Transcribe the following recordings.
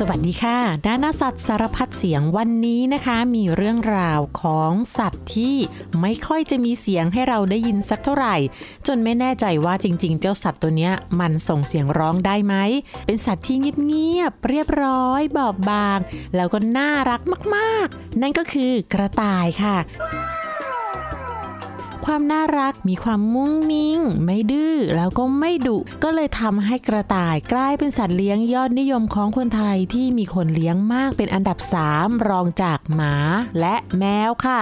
สวัสดีค่ะ ด้านสัตว์สารพัดเสียงวันนี้นะคะ มีเรื่องราวของสัตว์ที่ไม่ค่อยจะมีเสียงให้เราได้ยินสักเท่าไหร่ จนไม่แน่ใจว่าจริง ๆ เจ้าสัตว์ตัวเนี้ยมันส่งเสียงร้องได้ไหม เป็นสัตว์ที่เงียบๆเรียบร้อย บอบบาง แล้วก็น่ารักมาก ๆ นั่นก็คือกระต่ายค่ะ ความน่ารัก มีความมุ้งมิ้ง ไม่ดื้อแล้วก็ไม่ดุ ก็เลยทำให้กระต่ายกลายเป็นสัตว์เลี้ยงยอดนิยมของคนไทยที่มีคนเลี้ยงมากเป็นอันดับ 3 รองจากหมาและแมวค่ะ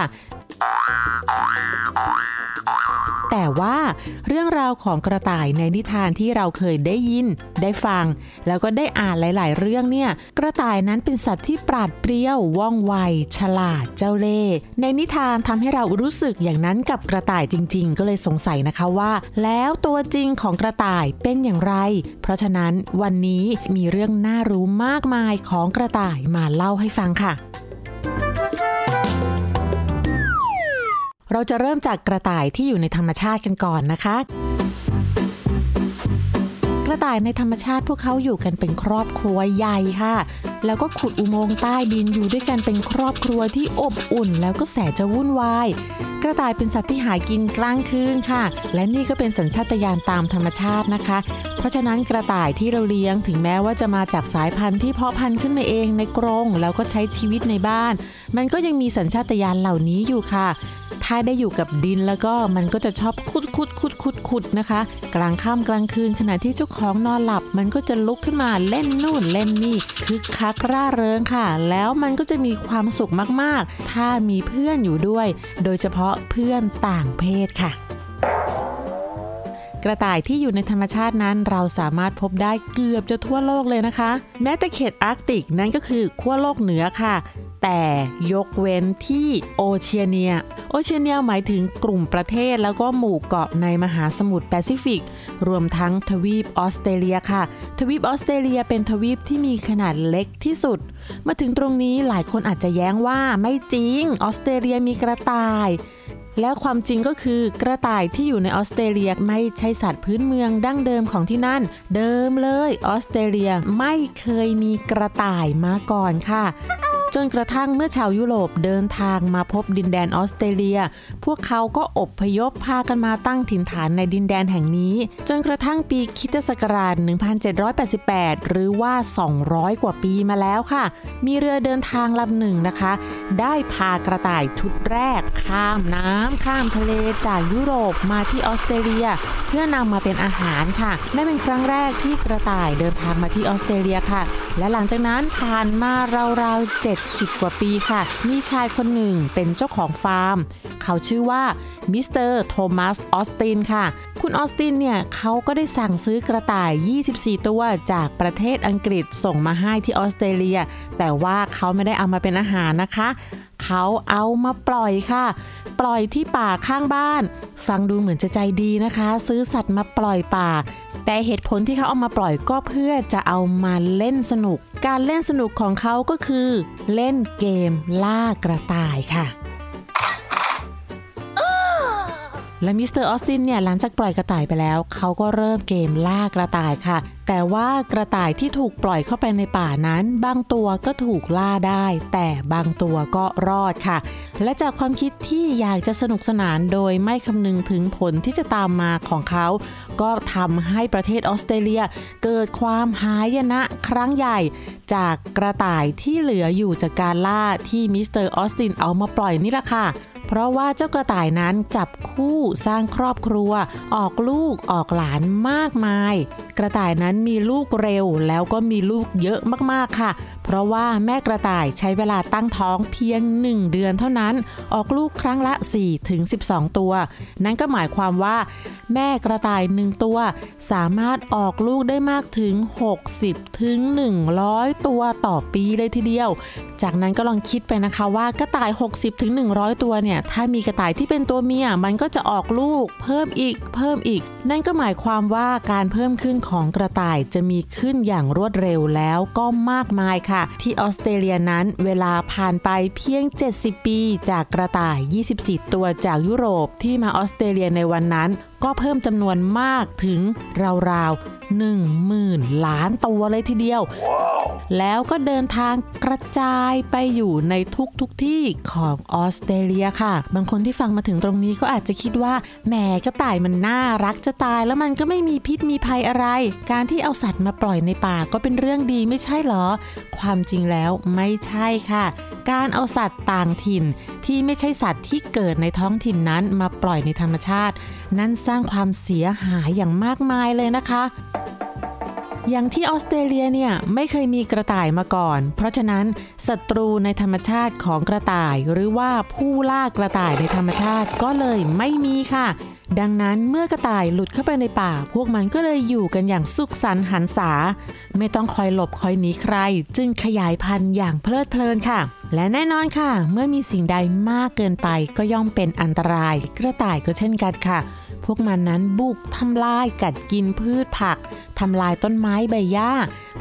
แต่ว่าเรื่องราวของกระต่ายในนิทานที่เราเคยได้ยิน ได้ฟัง แล้วก็ได้อ่านหลาย ๆ เรื่องเนี่ย กระต่ายนั้นเป็นสัตว์ที่ปราดเปรี้ยวว่องไว ฉลาดเจ้าเล่ห์ในนิทานทำให้เรารู้สึกอย่างนั้นกับกระต่ายจริง ๆ ก็เลยสงสัยนะคะว่า แล้วตัวจริงของกระต่ายเป็นอย่างไร เพราะฉะนั้นวันนี้มีเรื่องน่ารู้มากมายของกระต่ายมาเล่าให้ฟังค่ะ เราจะเริ่มจากกระต่ายที่อยู่ในธรรมชาติกันก่อนนะคะ กระต่ายในธรรมชาติพวกเขาอยู่กันเป็นครอบครัวใหญ่ค่ะ แล้วก็ขุดอุโมงค์ใต้ดินอยู่ด้วยกันเป็นครอบครัวที่อบอุ่น แล้วก็แสนจะวุ่นวาย กระต่ายเป็นสัตว์ที่หากินกลางคืนค่ะ และนี่ก็เป็นสัญชาตญาณตามธรรมชาตินะคะ เพราะฉะนั้นกระต่ายที่เราเลี้ยงถึงแม้ว่าจะมาจากสายพันธุ์ที่เพาะพันธุ์ขึ้นมาเองในกรงแล้วก็ใช้ชีวิตในบ้าน มันก็ยังมีสัญชาตญาณเหล่านี้อยู่ค่ะถ้าได้อยู่กับดินแล้วก็มันก็จะชอบขุดขุดขุดขุดขุดนะคะ กลางค่ำกลางคืนขณะที่เจ้าของนอนหลับ มันก็จะลุกขึ้นมาเล่นนู่นเล่นนี่คึกคักร่าเริงค่ะ แล้วมันก็จะมีความสุขมากๆ ถ้ามีเพื่อนอยู่ด้วย โดยเฉพาะเพื่อนต่างเพศค่ะกระต่ายที่อยู่ในธรรมชาตินั้นเราสามารถพบได้เกือบจะทั่วโลกเลยนะคะ แม้แต่เขตอาร์กติกนั่นก็คือขั้วโลกเหนือค่ะ แต่ยกเว้นที่โอเชียเนีย โอเชียเนียหมายถึงกลุ่มประเทศแล้วก็หมู่เกาะในมหาสมุทรแปซิฟิก รวมทั้งทวีปออสเตรเลียค่ะ ทวีปออสเตรเลียเป็นทวีปที่มีขนาดเล็กที่สุด มาถึงตรงนี้หลายคนอาจจะแย้งว่าไม่จริง ออสเตรเลียมีกระต่ายแล้วความจริงก็คือกระต่ายที่อยู่ในออสเตรเลียไม่ใช่สัตว์พื้นเมืองดั้งเดิมของที่นั่น เดิมเลยออสเตรเลียไม่เคยมีกระต่ายมาก่อนค่ะ จนกระทั่งเมื่อชาวยุโรปเดินทางมาพบดินแดนออสเตรเลีย พวกเขาก็อบพยพพากันมาตั้งถิ่นฐานในดินแดนแห่งนี้ จนกระทั่งปีคิตศักราช 1788 หรือว่า 200 กว่าปีมาแล้วค่ะ มีเรือเดินทางลำหนึ่งนะคะ ได้พากระต่ายชุดแรก ข้ามน้ำข้ามทะเลจากยุโรปมาที่ออสเตรเลีย เพื่อนำมาเป็นอาหารค่ะนั่นเป็นครั้งแรกที่กระต่ายเดินทางมาที่ออสเตรเลียค่ะ และหลังจากนั้นผ่านมาราวๆ70กว่าปีค่ะ มีชายคนหนึ่งเป็นเจ้าของฟาร์ม เขาชื่อว่ามิสเตอร์โทมัสออสตินค่ะ คุณออสตินเนี่ยเขาก็ได้สั่งซื้อกระต่าย 24 ตัวจากประเทศอังกฤษส่งมาให้ที่ออสเตรเลีย แต่ว่าเขาไม่ได้เอามาเป็นอาหารนะคะ เขาเอามาปล่อยค่ะ ปล่อยที่ป่าข้างบ้าน ฟังดูเหมือนจะใจดีนะคะ ซื้อสัตว์มาปล่อยป่า แต่เหตุผลที่เขาเอามาปล่อยก็เพื่อจะเอามาเล่นสนุก การเล่นสนุกของเขาก็คือ เล่นเกมล่ากระต่ายค่ะ และมิสเตอร์ออสตินเนี่ยหลังจากปล่อยกระต่ายไปแล้ว เขาก็เริ่มเกมล่ากระต่ายค่ะ แต่ว่ากระต่ายที่ถูกปล่อยเข้าไปในป่านั้น บางตัวก็ถูกล่าได้ แต่บางตัวก็รอดค่ะ และจากความคิดที่อยากจะสนุกสนานโดยไม่คำนึงถึงผลที่จะตามมาของเขา ก็ทำให้ประเทศออสเตรเลีย เกิดความหายนะครั้งใหญ่ จากกระต่ายที่เหลืออยู่จากการล่าที่มิสเตอร์ออสตินเอามาปล่อยนี่แหละค่ะ เพราะว่าเจ้ากระต่ายนั้นจับคู่สร้างครอบครัว ออกลูกออกหลานมากมาย กระต่ายนั้นมีลูกเร็วแล้วก็มีลูกเยอะมากๆค่ะ เพราะว่าแม่กระต่ายใช้เวลาตั้งท้องเพียง 1 เดือนเท่านั้น ออกลูกครั้งละ4ถึง12 ตัว นั่นก็หมายความว่า แม่กระต่ายหนึ่งตัว สามารถออกลูกได้มากถึง 60ถึง100 ตัวต่อปีเลยทีเดียว จากนั้นก็ลองคิดไปนะคะว่ากระต่าย 60ถึง100 ตัวเนี่ยถ้ามีกระต่ายที่เป็นตัวเมียมันก็จะออกลูก เพิ่มอีก เพิ่มอีก นั่นก็หมายความว่าการเพิ่มขึ้นของกระต่ายจะมีขึ้นอย่างรวดเร็วแล้วก็มากมายค่ะ ที่ออสเตรเลียนั้นเวลาผ่านไปเพียง 70 ปี จากกระต่าย 24 ตัวจากยุโรปที่มาออสเตรเลียในวันนั้น ก็เพิ่มจำนวนมากถึงราวๆหนึ่งหมื่นล้านตัวเลยทีเดียว wow. แล้วก็เดินทางกระจายไปอยู่ในทุกทุกที่ของออสเตรเลียค่ะ บางคนที่ฟังมาถึงตรงนี้ก็อาจจะคิดว่าแหมกระต่ายมันน่ารักจะตาย แล้วมันก็ไม่มีพิษมีภัยอะไร การที่เอาสัตว์มาปล่อยในป่าก็เป็นเรื่องดีไม่ใช่หรอ ความจริงแล้วไม่ใช่ค่ะ การเอาสัตว์ต่างถิ่นที่ไม่ใช่สัตว์ที่เกิดในท้องถิ่นนั้นมาปล่อยในธรรมชาติ นั้นสร้างความเสียหายอย่างมากมายเลยนะคะ อย่างที่ออสเตรเลียเนี่ยไม่เคยมีกระต่ายมาก่อน เพราะฉะนั้นศัตรูในธรรมชาติของกระต่าย หรือว่าผู้ล่ากระต่ายในธรรมชาติก็เลยไม่มีค่ะดังนั้นเมื่อกระต่ายหลุดเข้าไปในป่า พวกมันก็เลยอยู่กันอย่างสุขสันต์หันษา ไม่ต้องคอยหลบคอยหนีใคร จึงขยายพันธุ์อย่างเพลิดเพลินค่ะ และแน่นอนค่ะ เมื่อมีสิ่งใดมากเกินไปก็ย่อมเป็นอันตราย กระต่ายก็เช่นกันค่ะ พวกมันนั้นบุกทำลายกัดกินพืชผักทำลายต้นไม้ใบหญ้า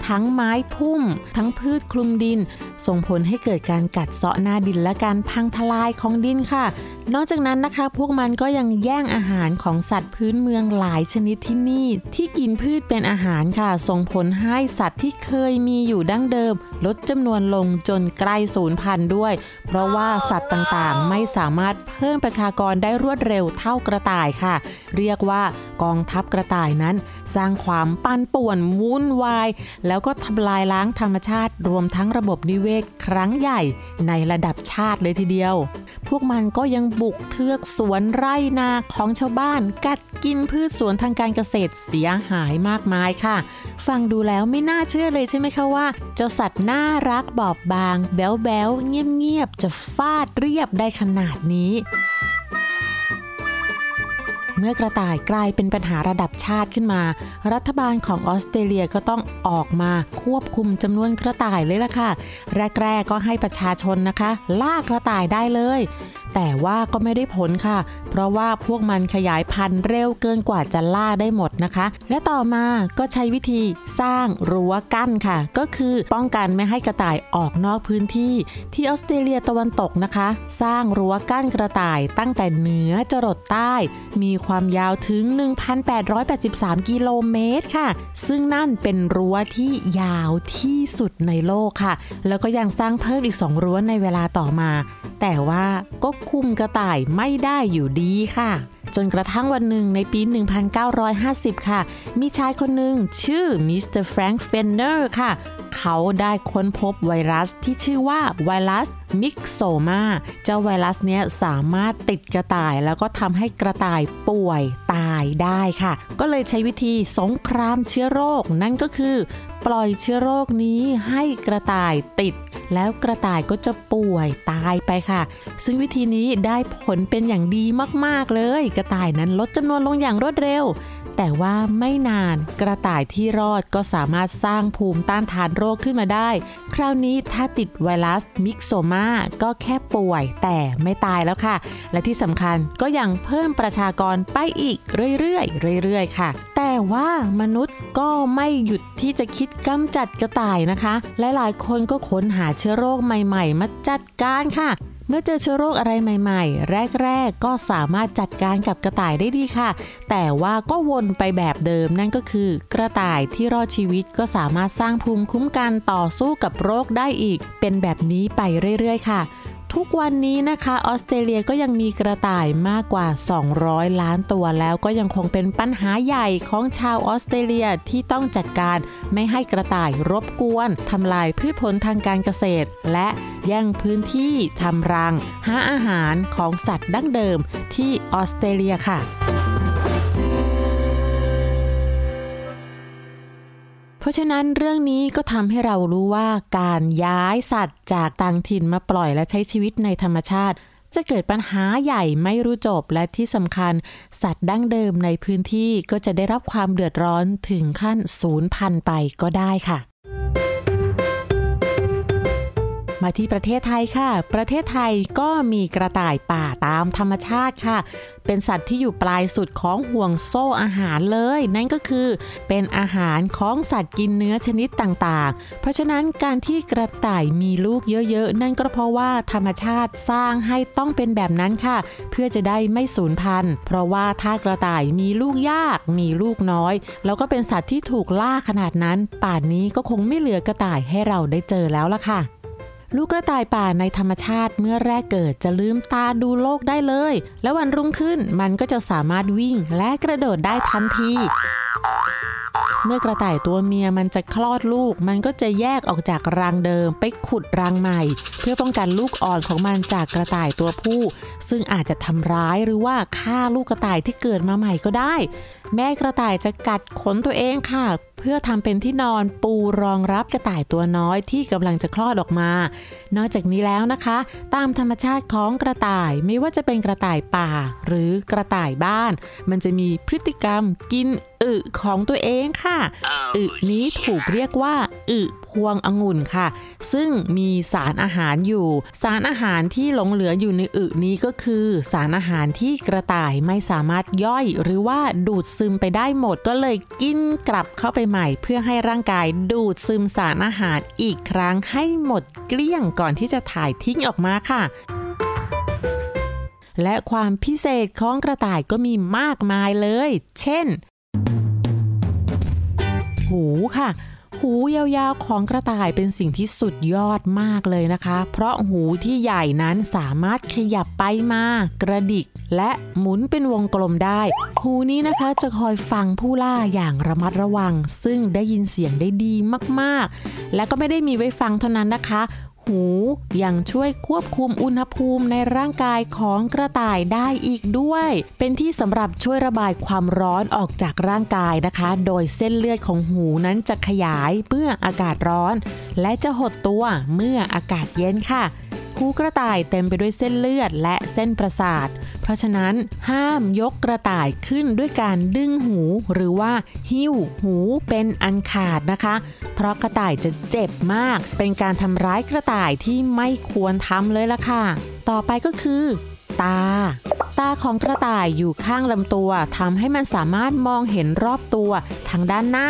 ทั้งไม้พุ่ม ทั้งพืชคลุมดิน ส่งผลให้เกิดการกัดเซาะหน้าดินและการพังทลายของดินค่ะ นอกจากนั้นนะคะ พวกมันก็ยังแย่งอาหารของสัตว์พื้นเมืองหลายชนิดที่นี่ ที่กินพืชเป็นอาหารค่ะ ส่งผลให้สัตว์ที่เคยมีอยู่ดั้งเดิม ลดจำนวนลงจนใกล้สูญพันธุ์ด้วย เพราะว่าสัตว์ต่างๆ ไม่สามารถเพิ่มประชากรได้รวดเร็วเท่ากระต่ายค่ะ เรียกว่ากองทัพกระต่ายนั้น สร้างความปั่นป่วนวุ่นวายแล้วก็ทำลายล้างธรรมชาติรวมทั้งระบบนิเวศครั้งใหญ่ในระดับชาติเลยทีเดียว พวกมันก็ยังบุกเทือกสวนไร่นาของชาวบ้าน กัดกินพืชสวนทางการเกษตรเสียหายมากมายค่ะ ฟังดูแล้วไม่น่าเชื่อเลยใช่ไหมคะว่า เจ้าสัตว์น่ารักบอบบาง แบ๊วแบ๊วเงียบเงียบจะฟาดเรียบได้ขนาดนี้ เมื่อกระต่ายกลายเป็นปัญหาระดับชาติขึ้นมา รัฐบาลของออสเตรเลียก็ต้องออกมาควบคุมจำนวนกระต่ายเลยล่ะค่ะ แรก ๆ ก็ให้ประชาชนนะคะ ล่ากระต่ายได้เลย แต่ว่าก็ไม่ได้ผลค่ะ เพราะว่าพวกมันขยายพันธุ์เร็วเกินกว่าจะล่าได้หมดนะคะ และต่อมาก็ใช้วิธีสร้างรั้วกั้นค่ะ ก็คือป้องกันไม่ให้กระต่ายออกนอกพื้นที่ ที่ออสเตรเลียตะวันตกนะคะ สร้างรั้วกั้นกระต่ายตั้งแต่เหนือจรดใต้ มีความยาวถึง 1,883 กิโลเมตรค่ะ ซึ่งนั่นเป็นรั้วที่ยาวที่สุดในโลกค่ะ แล้วก็ยังสร้างเพิ่มอีก 2 รั้วในเวลาต่อมา แต่ว่าก็คุมกระต่ายไม่ได้อยู่ดีค่ะ จนกระทั่งวันหนึ่งในปี 1950 ค่ะ มีชายคนหนึ่งชื่อมิสเตอร์แฟรงค์เฟนเนอร์ค่ะ เขาได้ค้นพบไวรัสที่ชื่อว่าไวรัส Myxoma เจ้าไวรัสเนี้ยสามารถติดกระต่ายแล้วก็ทำให้กระต่ายป่วยตายได้ค่ะ ก็เลยใช้วิธีสงครามเชื้อโรคนั่นก็คือ ปล่อยเชื้อโรคนี้ให้กระต่ายติด แล้วกระต่ายก็จะป่วยตายไปค่ะ ซึ่งวิธีนี้ได้ผลเป็นอย่างดีมากๆเลย กระต่ายนั้นลดจำนวนลงอย่างรวดเร็ว แต่ว่าไม่นานกระต่ายที่รอดก็สามารถสร้างภูมิต้านทานโรคขึ้นมาได้ คราวนี้ถ้าติดไวรัสมิกโซมาก็แค่ป่วยแต่ไม่ตายแล้วค่ะ และที่สำคัญก็ยังเพิ่มประชากรไปอีกเรื่อยๆเรื่อยๆค่ะ แต่ว่ามนุษย์ก็ไม่หยุดที่จะคิดกำจัดกระต่ายนะคะ หลายๆ คนก็ค้นหาเชื้อโรคใหม่ ๆ มาจัดการค่ะ มื่อเจอเชื้อโรคอะไรใหม่ ๆ แรก ๆ ก็สามารถจัดการกับกระต่ายได้ดีค่ะ แต่ว่าก็วนไปแบบเดิมนั่นก็คือ กระต่ายที่รอดชีวิตก็สามารถสร้างภูมิคุ้มกันต่อสู้กับโรคได้อีก เป็นแบบนี้ไปเรื่อย ๆ ค่ะ ทุกวันนี้นะคะออสเตรเลียก็ยังมีกระต่ายมากกว่า 200 ล้านตัวแล้วก็ยังคงเป็นปัญหาใหญ่ของชาวออสเตรเลียที่ต้องจัดการไม่ให้กระต่ายรบกวนทำลายพืชผลทางการเกษตร และแย่งพื้นที่ทำรัง หาอาหารของสัตว์ดั้งเดิมที่ออสเตรเลียค่ะ เพราะฉะนั้นเรื่องนี้ก็ทำให้เรารู้ว่าการย้ายสัตว์จากต่างถิ่นมาปล่อยและใช้ชีวิตในธรรมชาติ จะเกิดปัญหาใหญ่ไม่รู้จบและที่สำคัญ สัตว์ดั้งเดิมในพื้นที่ก็จะได้รับความเดือดร้อนถึงขั้นศูนย์พันไปก็ได้ค่ะ มาที่ประเทศไทยค่ะ ประเทศไทยก็มีกระต่ายป่าตามธรรมชาติค่ะ เป็นสัตว์ที่อยู่ปลายสุดของห่วงโซ่อาหารเลย นั่นก็คือ เป็นอาหารของสัตว์กินเนื้อชนิดต่างๆ เพราะฉะนั้นการที่กระต่ายมีลูกเยอะๆ นั่นก็เพราะว่าธรรมชาติสร้างให้ต้องเป็นแบบนั้นค่ะ เพื่อจะได้ไม่สูญพันธุ์ เพราะว่าถ้ากระต่ายมีลูกยากมีลูกน้อย แล้วก็เป็นสัตว์ที่ถูกล่าขนาดนั้น ป่านนี้ก็คงไม่เหลือกระต่ายให้เราได้เจอแล้วล่ะค่ะ ลูกกระต่ายป่าในธรรมชาติเมื่อแรกเกิดจะลืมตาดูโลกได้เลย และวันรุ่งขึ้นมันก็จะสามารถวิ่งและกระโดดได้ทันที เมื่อกระต่ายตัวเมียมันจะคลอดลูก มันก็จะแยกออกจากรังเดิมไปขุดรังใหม่ เพื่อป้องกันลูกอ่อนของมันจากกระต่ายตัวผู้ ซึ่งอาจจะทำร้ายหรือว่าฆ่าลูกกระต่ายที่เกิดมาใหม่ก็ได้ แม่กระต่ายจะกัดขนตัวเองค่ะ เพื่อทำเป็นที่นอนปูรองรับกระต่ายตัวน้อยที่กำลังจะคลอดออกมา นอกจากนี้แล้วนะคะ ตามธรรมชาติของกระต่ายไม่ว่าจะเป็นกระต่ายป่า หรือกระต่ายบ้าน มันจะมีพฤติกรรมกินอึของตัวเองค่ะ อึนี้ถูกเรียกว่า อึพวงองุ่นค่ะ ซึ่งมีสารอาหารอยู่ สารอาหารที่หลงเหลืออยู่ในอึนี้ก็คือ สารอาหารที่กระต่ายไม่สามารถย่อย หรือว่าดูดซึมไปได้หมดก็เลยกินกลับเข้าไปใหม่เพื่อให้ร่างกายดูดซึมสารอาหารอีกครั้งให้หมดเกลี้ยงก่อนที่จะถ่ายทิ้งออกมาค่ะ และความพิเศษของกระต่ายก็มีมากมายเลย เช่น หูค่ะหูยาวๆของกระต่ายเป็นสิ่งที่สุดยอดมากเลยนะคะ เพราะหูที่ใหญ่นั้นสามารถขยับไปมากระดิก และหมุนเป็นวงกลมได้ หูนี้นะคะจะคอยฟังผู้ล่าอย่างระมัดระวัง ซึ่งได้ยินเสียงได้ดีมากๆ และก็ไม่ได้มีไว้ฟังเท่านั้นนะคะ หูยังช่วยควบคุมอุณหภูมิในร่างกายของกระต่ายได้อีกด้วย เป็นที่สำหรับช่วยระบายความร้อนออกจากร่างกายนะคะ โดยเส้นเลือดของหูนั้นจะขยายเมื่ออากาศร้อน และจะหดตัวเมื่ออากาศเย็นค่ะหูกระต่ายเต็มไปด้วยเส้นเลือดและเส้นประสาท ราะฉะนั้นห้ามยกกระต่ายขึ้นด้วยการดึงหู หรือว่าหิ้วหูเป็นอันขาดนะคะ เพราะกระต่ายจะเจ็บมาก เป็นการทำร้ายกระต่ายที่ไม่ควรทำเลยล่ะค่ะ ต่อไปก็คือ ตา ตาของกระต่ายอยู่ข้างลำตัวทำให้มันสามารถมองเห็นรอบตัวทั้งด้านหน้า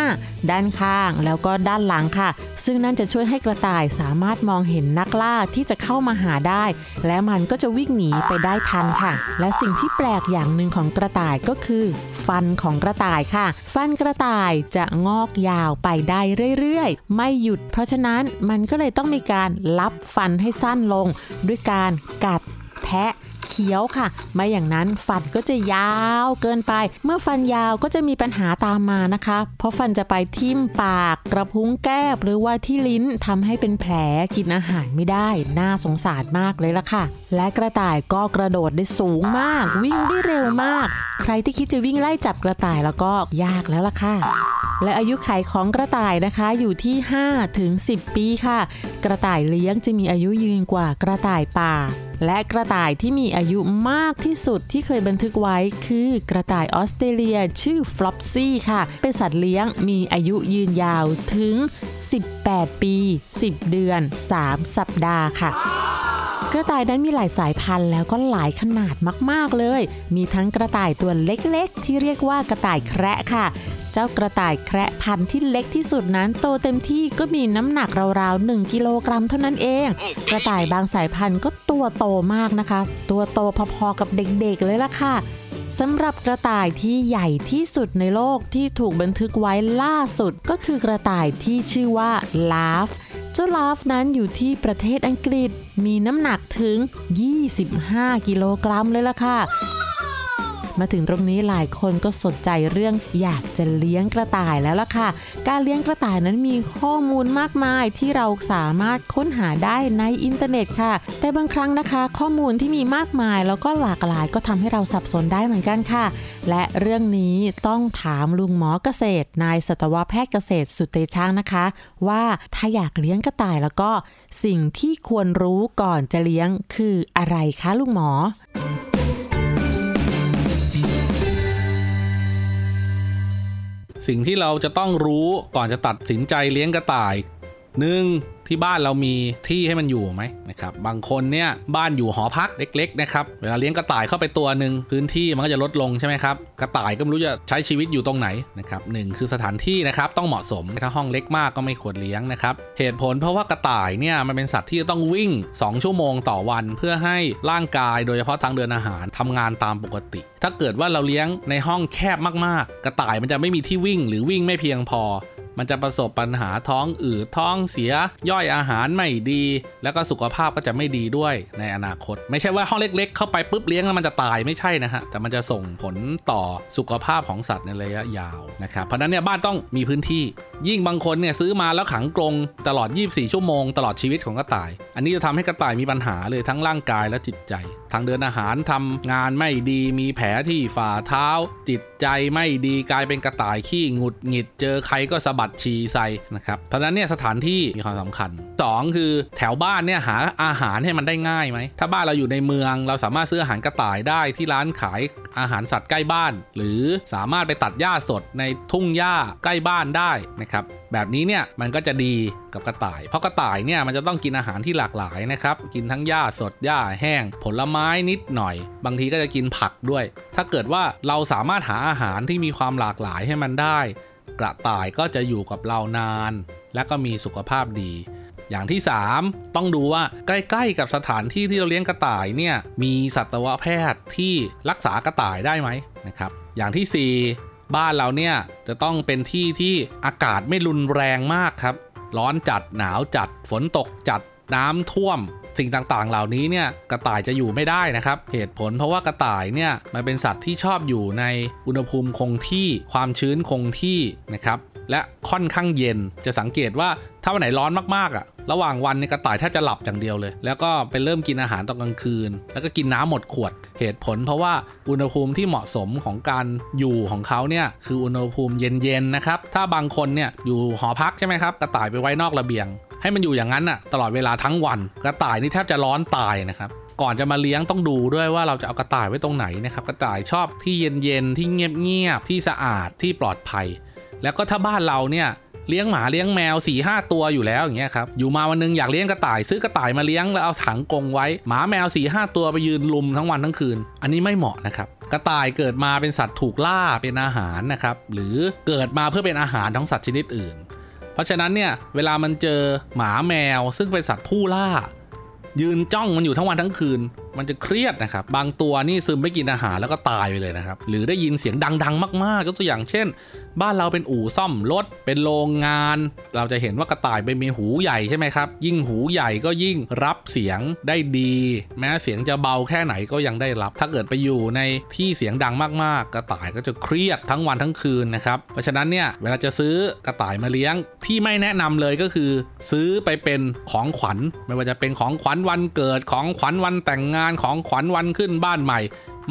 ด้านข้างแล้วก็ด้านหลังค่ะ ซึ่งนั่นจะช่วยให้กระต่ายสามารถมองเห็นนักล่าที่จะเข้ามาหาได้ และมันก็จะวิ่งหนีไปได้ทันค่ะ และสิ่งที่แปลกอย่างหนึ่งของกระต่ายก็คือ ฟันของกระต่ายค่ะ ฟันกระต่ายจะงอกยาวไปได้เรื่อยๆ ไม่หยุด เพราะฉะนั้นมันก็เลยต้องมีการลับฟันให้สั้นลง ด้วยการกัดแทะ เคี้ยวค่ะ ไม่อย่างนั้นฟันก็จะยาวเกินไป เมื่อฟันยาวก็จะมีปัญหาตามมานะคะ เพราะฟันจะไปทิ่มปาก กระพุ้งแก้มหรือว่าที่ลิ้นทำให้เป็นแผลกินอาหารไม่ได้ น่าสงสารมากเลยล่ะค่ะ และกระต่ายก็กระโดดได้สูงมาก วิ่งได้เร็วมาก ใครที่คิดจะวิ่งไล่จับกระต่ายแล้วก็ยากแล้วล่ะค่ะ และอายุไขของกระต่ายนะคะอยู่ที่ 5 ถึง 10 ปีค่ะ กระต่ายเลี้ยงจะมีอายุยืนกว่ากระต่ายป่า และกระต่ายที่มีอายุมากที่สุดที่เคยบันทึกไว้คือกระต่ายออสเตรเลียชื่อฟลอปซี่ค่ะ เป็นสัตว์เลี้ยงมีอายุยืนยาวถึง 18 ปี 10 เดือน 3 สัปดาห์ค่ะกระต่ายนั้นมีหลายสายพันธุ์แล้วก็หลายขนาดมาก ๆ เลย มีทั้งกระต่ายตัวเล็กๆ ที่เรียกว่ากระต่ายแคระค่ะ เจ้ากระต่ายแคระพันธุ์ที่เล็กที่สุดนั้นโตเต็มที่ก็มีน้ำหนักราวๆ1กิโลกรัมเท่านั้นเอง กระต่ายบางสายพันธุ์ก็ตัวโตมากนะคะ ตัวโตพอๆกับเด็กๆเลยล่ะค่ะสำหรับกระต่ายที่ใหญ่ที่สุดในโลกที่ถูกบันทึกไว้ล่าสุดก็คือกระต่ายที่ชื่อว่าลาฟเจ้าลาฟนั้นอยู่ที่ประเทศอังกฤษมีน้ำหนักถึง 25 กิโลกรัมเลยล่ะค่ะ มาถึงตรงนี้หลายคนก็สนใจเรื่องอยากจะเลี้ยงกระต่ายแล้วล่ะค่ะ การเลี้ยงกระต่ายนั้นมีข้อมูลมากมายที่เราสามารถค้นหาได้ในอินเทอร์เน็ตค่ะ แต่บางครั้งนะคะ ข้อมูลที่มีมากมายแล้วก็หลากหลายก็ทำให้เราสับสนได้เหมือนกันค่ะ และเรื่องนี้ต้องถามลุงหมอเกษตร นายสัตวแพทย์เกษตรสุเตช่างนะคะ ว่าถ้าอยากเลี้ยงกระต่ายแล้วก็สิ่งที่ควรรู้ก่อนจะเลี้ยงคืออะไรคะลุงหมอ สิ่งที่เราจะต้องรู้ก่อนจะตัดสินใจเลี้ยงกระต่าย 1. ที่บ้านเรามีที่ให้มันอยู่ไหมนะครับบางคนเนี่ยบ้านอยู่หอพักเล็กๆนะครับเวลาเลี้ยงกระต่ายเข้าไปตัวหนึ่งพื้นที่มันก็จะลดลงใช่ไหมครับกระต่ายก็ไม่รู้จะใช้ชีวิตอยู่ตรงไหนนะครับหนึ่งคือสถานที่นะครับต้องเหมาะสมถ้าห้องเล็กมากก็ไม่ควรเลี้ยงนะครับเหตุผลเพราะว่ากระต่ายเนี่ยมันเป็นสัตว์ที่ต้องวิ่ง 2 ชั่วโมงต่อวัน เพื่อให้ร่างกายโดยเฉพาะทางเดินอาหารทำงานตามปกติ ถ้าเกิดว่าเราเลี้ยงในห้องแคบมากๆ กระต่ายมันจะไม่มีที่วิ่งหรือวิ่งไม่เพียงพอ มันจะประสบปัญหาท้องอืดท้องเสีย ย่อยอาหารไม่ดี แล้วก็สุขภาพก็จะไม่ดีด้วยในอนาคต ไม่ใช่ว่าห้องเล็ก ๆ เข้าไปปุ๊บเลี้ยงแล้วมันจะตายไม่ใช่นะฮะแต่มันจะส่งผลต่อสุขภาพของสัตว์ในระยะยาวนะครับเพราะนั้นเนี่ยบ้านต้องมีพื้นที่ ยิ่งบางคนเนี่ยซื้อมาแล้วขังกรงตลอด 24 ชั่วโมงตลอดชีวิตของกระต่าย อันนี้จะทำให้กระต่ายมีปัญหาเลยทั้งร่างกายและจิตใจ ทางเดินอาหารทำงานไม่ดีมีแผลที่ฝ่าเท้า จิตใจไม่ดีกลายเป็นกระต่ายขี้หงุดหงิดเจอใครก็สะบดฉี่ใสนะครับเพราะนั้นเนี่ยสถานที่มีความสำคัญ 2 คือแถวบ้านเนี่ยหาอาหารให้มันได้ง่ายไหม ถ้าบ้านเราอยู่ในเมืองเราสามารถซื้ออาหารกระต่ายได้ที่ร้านขายอาหารสัตว์ใกล้บ้าน หรือสามารถไปตัดหญ้าสดในทุ่งหญ้าใกล้บ้านได้นะครับแบบนี้เนี่ยมันก็จะดีกับกระต่าย เพราะกระต่ายเนี่ยมันจะต้องกินอาหารที่หลากหลายนะครับ กินทั้งหญ้าสดหญ้าแห้ง ผลไม้นิดหน่อย บางทีก็จะกินผักด้วย ถ้าเกิดว่าเราสามารถหาอาหารที่มีความหลากหลายให้มันได้ กระต่ายก็จะอยู่กับเรานาน และก็มีสุขภาพดี อย่างที่ 3 ต้องดูว่าใกล้ๆกับสถานที่ที่เราเลี้ยงกระต่ายเนี่ยมีสัตวแพทย์ที่รักษากระต่ายได้ไหมนะครับอย่างที่ 4 บ้านเราเนี่ยจะต้องเป็นที่ที่อากาศไม่รุนแรงมากครับ ร้อนจัดหนาวจัดฝนตกจัดน้ำท่วม สิ่งต่างๆ เหล่านี้เนี่ยกระต่ายจะอยู่ไม่ได้นะครับ เหตุผลเพราะว่ากระต่ายเนี่ยมันเป็นสัตว์ที่ชอบอยู่ในอุณหภูมิคงที่ความชื้นคงที่นะครับและค่อนข้างเย็นจะสังเกตว่าถ้าวันไหนร้อนมากๆอะ ระหว่างวันเนี่ยกระต่ายแทบจะหลับอย่างเดียวเลย แล้วก็ไปเริ่มกินอาหารตอนกลางคืน แล้วก็กินน้ำหมดขวด เหตุผลเพราะว่าอุณหภูมิที่เหมาะสมของการอยู่ของเขาเนี่ยคืออุณหภูมิเย็นๆนะครับ ถ้าบางคนเนี่ยอยู่หอพักใช่ไหมครับ กระต่ายไปไว้นอกระเบียง ให้มันอยู่อย่างนั้นอะตลอดเวลาทั้งวันกระต่ายนี่แทบจะร้อนตายนะครับก่อนจะมาเลี้ยงต้องดูด้วยว่าเราจะเอากระต่ายไว้ตรงไหนนะครับกระต่ายชอบที่เย็นๆที่เงียบๆที่สะอาดที่ปลอดภัย แล้วก็ถ้าบ้านเราเนี่ยเลี้ยงหมาเลี้ยงแมว4ี่ห้าตัวอยู่แล้วอย่างเงี้ยครับอยู่มาวันนึงอยากเลี้ยงกระต่าย ซื้อกระต่ายมาเลี้ยงแล้วเอาถังกรงไว้หมาแมว4ี่ห้าตัวไปยืนลุมทั้งวันทั้งคืน อันนี้ไม่เหมาะนะครับกระต่ายเกิดมาเป็นสัตว์ถูกล่าเป็นอาหารนะครับหรือเกิดมาเพื่อเป็นอาหารของสัตว์ชนิดอื่น ราะฉะนั้นเนี่ยเวลามันเจอหมาแมวซึ่งเป็นสัตว์ผู้ล่า ยืนจ้องมันอยู่ทั้งวันทั้งคืนมันจะเครียดนะครับ บางตัวนี่ซึมไม่กินอาหารแล้วก็ตายไปเลยนะครับ หรือได้ยินเสียงดัง ๆ มากๆยกตัวอย่างเช่น บ้านเราเป็นอู่ซ่อมรถ เป็นโรงงาน เราจะเห็นว่ากระต่ายไปมีหูใหญ่ใช่ไหมครับ ยิ่งหูใหญ่ก็ยิ่งรับเสียงได้ดี แม้เสียงจะเบาแค่ไหนก็ยังได้รับ ถ้าเกิดไปอยู่ในที่เสียงดังมากๆ กระต่ายก็จะเครียดทั้งวันทั้งคืนนะครับ เพราะฉะนั้นเนี่ยเวลาจะซื้อกระต่ายมาเลี้ยงที่ไม่แนะนำเลยก็คือ ซื้อไปเป็นของขวัญ ไม่ว่าจะเป็นของขวัญวันเกิดของขวัญวันแต่งงานานของขวัญวันขึ้นบ้านใหม่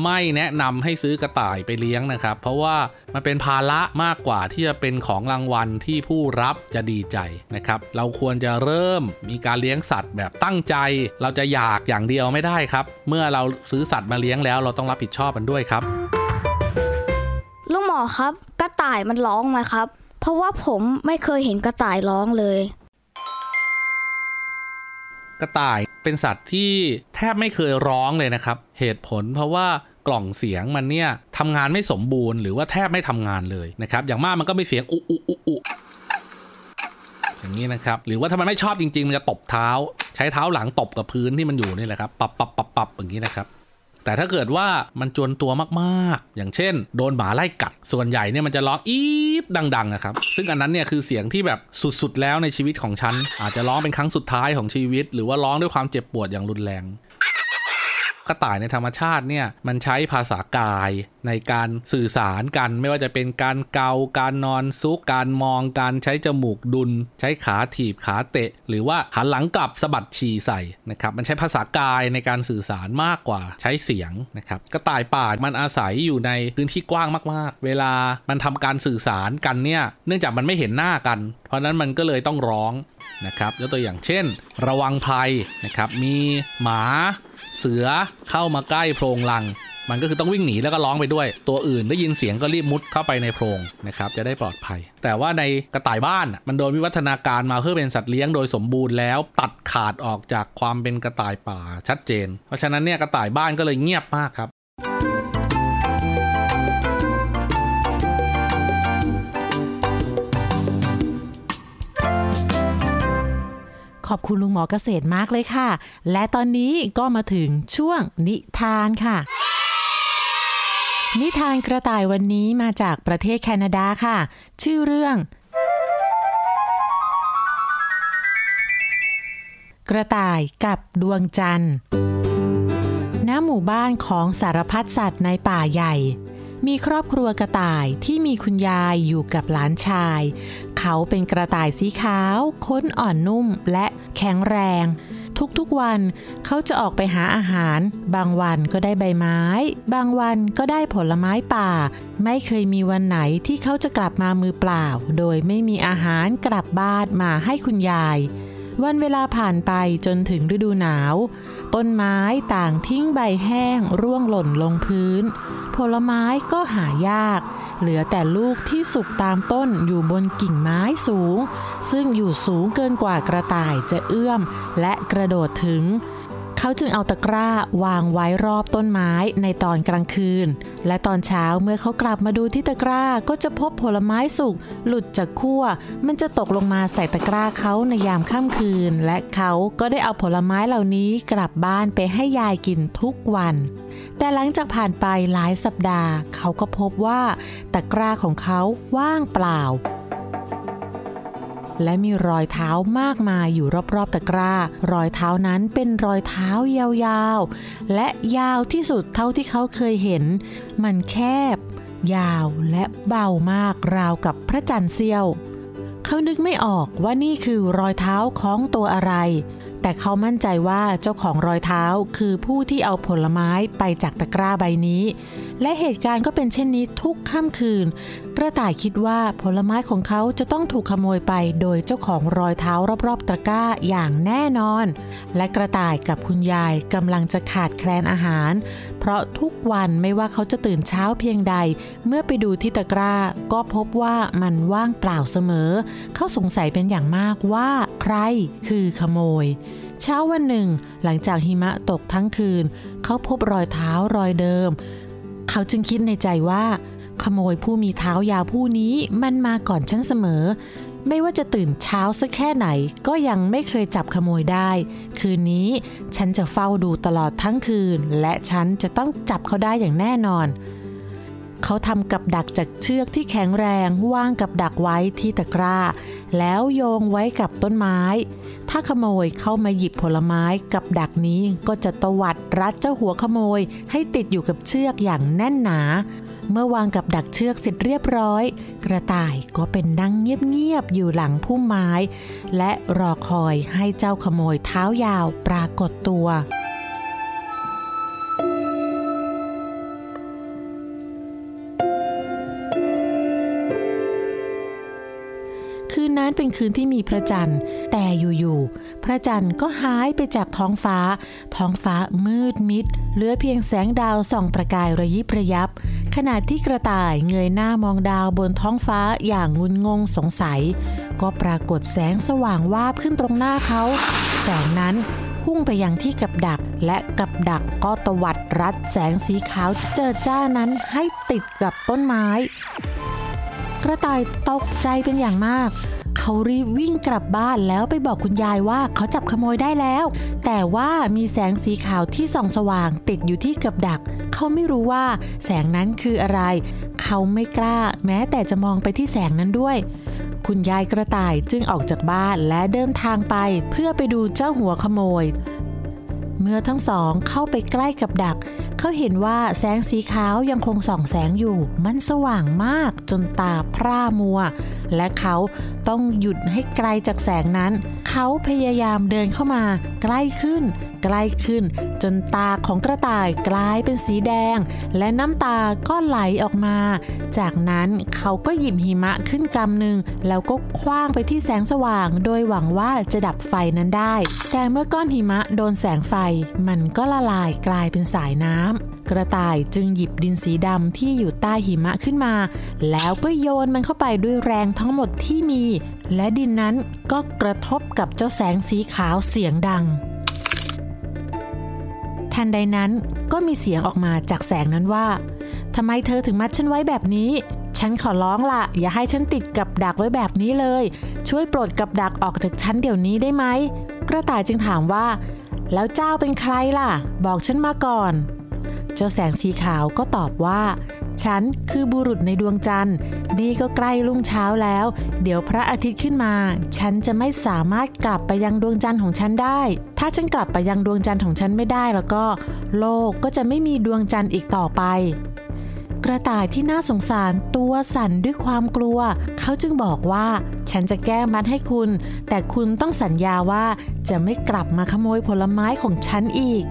ไม่แนะนำให้ซื้อกระต่ายไปเลี้ยงนะครับ เพราะว่ามันเป็นภาระมากกว่าที่จะเป็นของรางวัลที่ผู้รับจะดีใจนะครับ เราควรจะเริ่มมีการเลี้ยงสัตว์แบบตั้งใจ เราจะอยากอย่างเดียวไม่ได้ครับ เมื่อเราซื้อสัตว์มาเลี้ยงแล้ว เราต้องรับผิดชอบมันด้วยครับลุงหมอครับ กระต่ายมันร้องไหมครับ เพราะว่าผมไม่เคยเห็นกระต่ายร้องเลย กระต่ายเป็นสัตว์ที่แทบไม่เคยร้องเลยนะครับ เหตุผลเพราะว่ากล่องเสียงมันเนี่ยทำงานไม่สมบูรณ์หรือว่าแทบไม่ทำงานเลยนะครับ อย่างมากมันก็มีเสียงอุอุอุอุอย่างนี้นะครับ หรือว่าถ้ามันไม่ชอบจริง ๆ มันจะตบเท้า ใช้เท้าหลังตบกับพื้นที่มันอยู่นี่แหละครับปับปับปับปับอย่างนี้นะครับ แต่ถ้าเกิดว่ามันจวนตัวมากๆ อย่างเช่น โดนหมาไล่กัด ส่วนใหญ่เนี่ยมันจะร้องอี๊ดดังๆนะครับ ซึ่งอันนั้นเนี่ยคือเสียงที่แบบสุดๆ แล้วในชีวิตของฉัน อาจจะร้องเป็นครั้งสุดท้ายของชีวิต หรือว่าร้องด้วยความเจ็บปวดอย่างรุนแรง กระต่ายในธรรมชาติเนี่ยมันใช้ภาษากายในการสื่อสารกัน ไม่ว่าจะเป็นการเกา การนอนซุก การมอง การใช้จมูกดุล ใช้ขาถีบขาเตะ หรือว่าหันหลังกลับสะบัดฉี่ใส่นะครับมันใช้ภาษากายในการสื่อสารมากกว่าใช้เสียงนะครับกระต่ายป่ามันอาศัยอยู่ในพื้นที่กว้างมากๆ เวลามันทำการสื่อสารกันเนี่ยเนื่องจากมันไม่เห็นหน้ากัน เพราะนั้นมันก็เลยต้องร้องนะครับยกตัวอย่างเช่น ระวังภัยนะครับมีหมา เสือเข้ามาใกล้โพรงลัง มันก็คือต้องวิ่งหนีแล้วก็ร้องไปด้วย ตัวอื่นได้ยินเสียงก็รีบมุดเข้าไปในโพรงนะครับจะได้ปลอดภัย แต่ว่าในกระต่ายบ้านมันโดนวิวัฒนาการมาเพื่อเป็นสัตว์เลี้ยงโดยสมบูรณ์แล้วตัดขาดออกจากความเป็นกระต่ายป่าชัดเจน เพราะฉะนั้นเนี่ยกระต่ายบ้านก็เลยเงียบมากครับ ขอบคุณลุงหมอเกษตรมากเลยค่ะ และตอนนี้ก็มาถึงช่วงนิทานค่ะ นิทานกระต่ายวันนี้มาจากประเทศแคนาดาค่ะ ชื่อเรื่อง กระต่ายกับดวงจันทร์ณหมู่บ้านของสารพัดสัตว์ในป่าใหญ่ มีครอบครัวกระต่ายที่มีคุณยายอยู่กับหลานชาย เขาเป็นกระต่ายสีขาว ค้นอ่อนนุ่มและแข็งแรง ทุกๆวันเขาจะออกไปหาอาหาร บางวันก็ได้ใบไม้ บางวันก็ได้ผลไม้ป่า ไม่เคยมีวันไหนที่เขาจะกลับมามือเปล่า โดยไม่มีอาหารกลับบ้านมาให้คุณยายวันเวลาผ่านไปจนถึงฤดูหนาว ต้นไม้ต่างทิ้งใบแห้งร่วงหล่นลงพื้น ผลไม้ก็หายาก เหลือแต่ลูกที่สุกตามต้นอยู่บนกิ่งไม้สูง ซึ่งอยู่สูงเกินกว่ากระต่ายจะเอื้อมและกระโดดถึง เขาจึงเอาตะกร้าวางไว้รอบต้นไม้ในตอนกลางคืน และตอนเช้าเมื่อเขากลับมาดูที่ตะกร้าก็จะพบผลไม้สุกหลุดจากขั้ว มันจะตกลงมาใส่ตะกร้าเขาในยามค่ำคืน และเขาก็ได้เอาผลไม้เหล่านี้กลับบ้านไปให้ยายกินทุกวัน แต่หลังจากผ่านไปหลายสัปดาห์ เขาก็พบว่าตะกร้าของเขาว่างเปล่า และมีรอยเท้ามากมายอยู่รอบๆตะกร้า รอยเท้านั้นเป็นรอยเท้ายาวๆ และยาวที่สุดเท่าที่เขาเคยเห็น มันแคบ ยาวและเบามากราวกับพระจันทร์เสี้ยวเขานึกไม่ออกว่านี่คือรอยเท้าของตัวอะไร แต่เขามั่นใจว่าเจ้าของรอยเท้าคือผู้ที่เอาผลไม้ไปจากตะกร้าใบนี้ และเหตุการณ์ก็เป็นเช่นนี้ทุกค่ำคืน กระต่ายคิดว่าผลไม้ของเขาจะต้องถูกขโมยไปโดยเจ้าของรอยเท้ารอบๆตะกร้าอย่างแน่นอน และกระต่ายกับคุณยายกำลังจะขาดแคลนอาหาร เพราะทุกวันไม่ว่าเขาจะตื่นเช้าเพียงใด เมื่อไปดูที่ตะกร้า ก็พบว่ามันว่างเปล่าเสมอ เขาสงสัยเป็นอย่างมากว่าใครคือขโมยเช้าวันหนึ่ง หลังจากหิมะตกทั้งคืน เขาพบรอยเท้ารอยเดิม เขาจึงคิดในใจว่า ขโมยผู้มีเท้ายาวผู้นี้มันมาก่อนฉันเสมอ ไม่ว่าจะตื่นเช้าสักแค่ไหน ก็ยังไม่เคยจับขโมยได้ คืนนี้ฉันจะเฝ้าดูตลอดทั้งคืน และฉันจะต้องจับเขาได้อย่างแน่นอน เขาทำกับดักจากเชือกที่แข็งแรงวางกับดักไว้ที่ตะกร้า แล้วโยงไว้กับต้นไม้ ถ้าขโมยเข้ามาหยิบผลไม้กับดักนี้ก็จะตวัดรัดเจ้าหัวขโมย ให้ติดอยู่กับเชือกอย่างแน่นหนา เมื่อวางกับดักเชือกเสร็จเรียบร้อย กระต่ายก็เป็นนั่งเงียบๆอยู่หลังพุ่มไม้ และรอคอยให้เจ้าขโมยเท้ายาวปรากฏตัว นั้นเป็นคืนที่มีพระจันทร์ แต่อยู่ๆ พระจันทร์ก็หายไปจากท้องฟ้า ท้องฟ้ามืดมิด เหลือเพียงแสงดาวส่องประกายระยิบระยับ ขณะที่กระต่ายเงยหน้ามองดาวบนท้องฟ้าอย่างงุนงงสงสัย ก็ปรากฏแสงสว่างวาบขึ้นตรงหน้าเขา แสงนั้นพุ่งไปยังที่กับดักและกับดักก็ตวัดรัดแสงสีขาวเจิดจ้านั้นให้ติดกับต้นไม้ กระต่ายตกใจเป็นอย่างมาก เขารีบวิ่งกลับบ้านแล้วไปบอกคุณยายว่าเขาจับขโมยได้แล้ว แต่ว่ามีแสงสีขาวที่ส่องสว่างติดอยู่ที่กับดัก เขาไม่รู้ว่าแสงนั้นคืออะไร เขาไม่กล้าแม้แต่จะมองไปที่แสงนั้นด้วย คุณยายกระต่ายจึงออกจากบ้านและเดินทางไป เพื่อไปดูเจ้าหัวขโมย เมื่อทั้งสองเข้าไปใกล้กับดัก เขาเห็นว่าแสงสีขาวยังคงส่องแสงอยู่ มันสว่างมากจนตาพร่ามัว และเขาต้องหยุดให้ไกลจากแสงนั้น เขาพยายามเดินเข้ามา ใกล้ขึ้น ใกล้ขึ้น จนตาของกระต่ายกลายเป็นสีแดง และน้ำตาก็ไหลออกมา จากนั้นเขาก็หยิบหิมะขึ้นกำหนึ่งแล้วก็คว้างไปที่แสงสว่าง โดยหวังว่าจะดับไฟนั้นได้ แต่เมื่อก้อนหิมะโดนแสงไฟ มันก็ละลายกลายเป็นสายน้ำกระต่ายจึงหยิบดินสีดำที่อยู่ใต้หิมะขึ้นมา แล้วก็โยนมันเข้าไปด้วยแรงทั้งหมดที่มี และดินนั้นก็กระทบกับเจ้าแสงสีขาวเสียงดัง ทันใดนั้นก็มีเสียงออกมาจากแสงนั้นว่าทำไมเธอถึงมัดฉันไว้แบบนี้ ฉันขอร้องละอย่าให้ฉันติดกับดักไว้แบบนี้เลย ช่วยปลดกับดักออกจากฉันเดี๋ยวนี้ได้ไหม กระต่ายจึงถามว่า แล้วเจ้าเป็นใครล่ะ บอกฉันมาก่อน เจ้าแสงสีขาวก็ตอบว่า ฉันคือบุรุษในดวงจันทร์ นี่ก็ใกล้รุ่งเช้าแล้ว เดี๋ยวพระอาทิตย์ขึ้นมา ฉันจะไม่สามารถกลับไปยังดวงจันทร์ของฉันได้ ถ้าฉันกลับไปยังดวงจันทร์ของฉันไม่ได้แล้วก็ โลกก็จะไม่มีดวงจันทร์อีกต่อไปกระต่ายที่น่าสงสารตัวสั่นด้วยความกลัว เขาจึงบอกว่า ฉันจะแก้มัดให้คุณ แต่คุณต้องสัญญาว่าจะไม่กลับมาขโมยผลไม้ของฉันอีก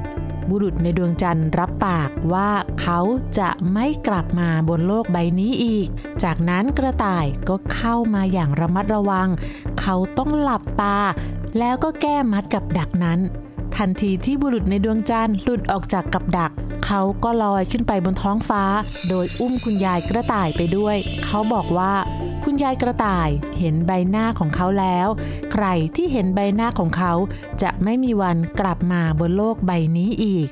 บุรุษในดวงจันทร์รับปากว่าเขาจะไม่กลับมาบนโลกใบนี้อีก จากนั้นกระต่ายก็เข้ามาอย่างระมัดระวัง เขาต้องหลับตาแล้วก็แก้มัดกับดักนั้น ทันทีที่บุรุษในดวงจันทร์หลุดออกจากกับดัก เขาก็ลอยขึ้นไปบนท้องฟ้า โดยอุ้มคุณยายกระต่ายไปด้วย เขาบอกว่า คุณยายกระต่ายเห็นใบหน้าของเขาแล้ว ใครที่เห็นใบหน้าของเขาจะไม่มีวันกลับมาบนโลกใบนี้อีก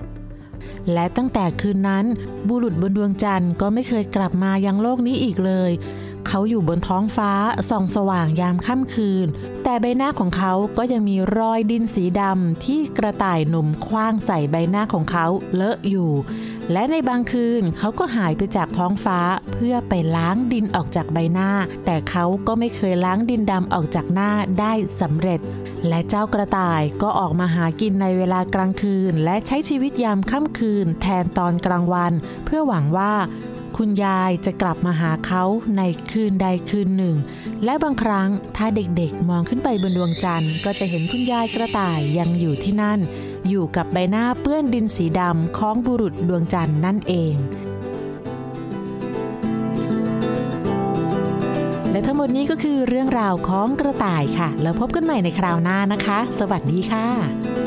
และตั้งแต่คืนนั้น บุรุษบนดวงจันทร์ก็ไม่เคยกลับมายังโลกนี้อีกเลย เขาอยู่บนท้องฟ้าส่องสว่างยามค่ำคืน แต่ใบหน้าของเขาก็ยังมีรอยดินสีดำที่กระต่ายหนุ่มคว้างใส่ใบหน้าของเขาเลอะอยู่ และในบางคืนเขาก็หายไปจากท้องฟ้าเพื่อไปล้างดินออกจากใบหน้า แต่เขาก็ไม่เคยล้างดินดำออกจากหน้าได้สำเร็จ และเจ้ากระต่ายก็ออกมาหากินในเวลากลางคืน และใช้ชีวิตยามค่ำคืน แทนตอนกลางวัน เพื่อหวังว่า คุณยายจะกลับมาหาเขาในคืนใดคืนหนึ่ง และบางครั้งถ้าเด็กๆมองขึ้นไปบนดวงจันทร์ ก็จะเห็นคุณยายกระต่ายยังอยู่ที่นั่น อยู่กับใบหน้าเปื้อนดินสีดำของบุรุษดวงจันทร์นั่นเอง และทั้งหมดนี้ก็คือเรื่องราวของกระต่ายค่ะ แล้วพบกันใหม่ในคราวหน้านะคะ สวัสดีค่ะ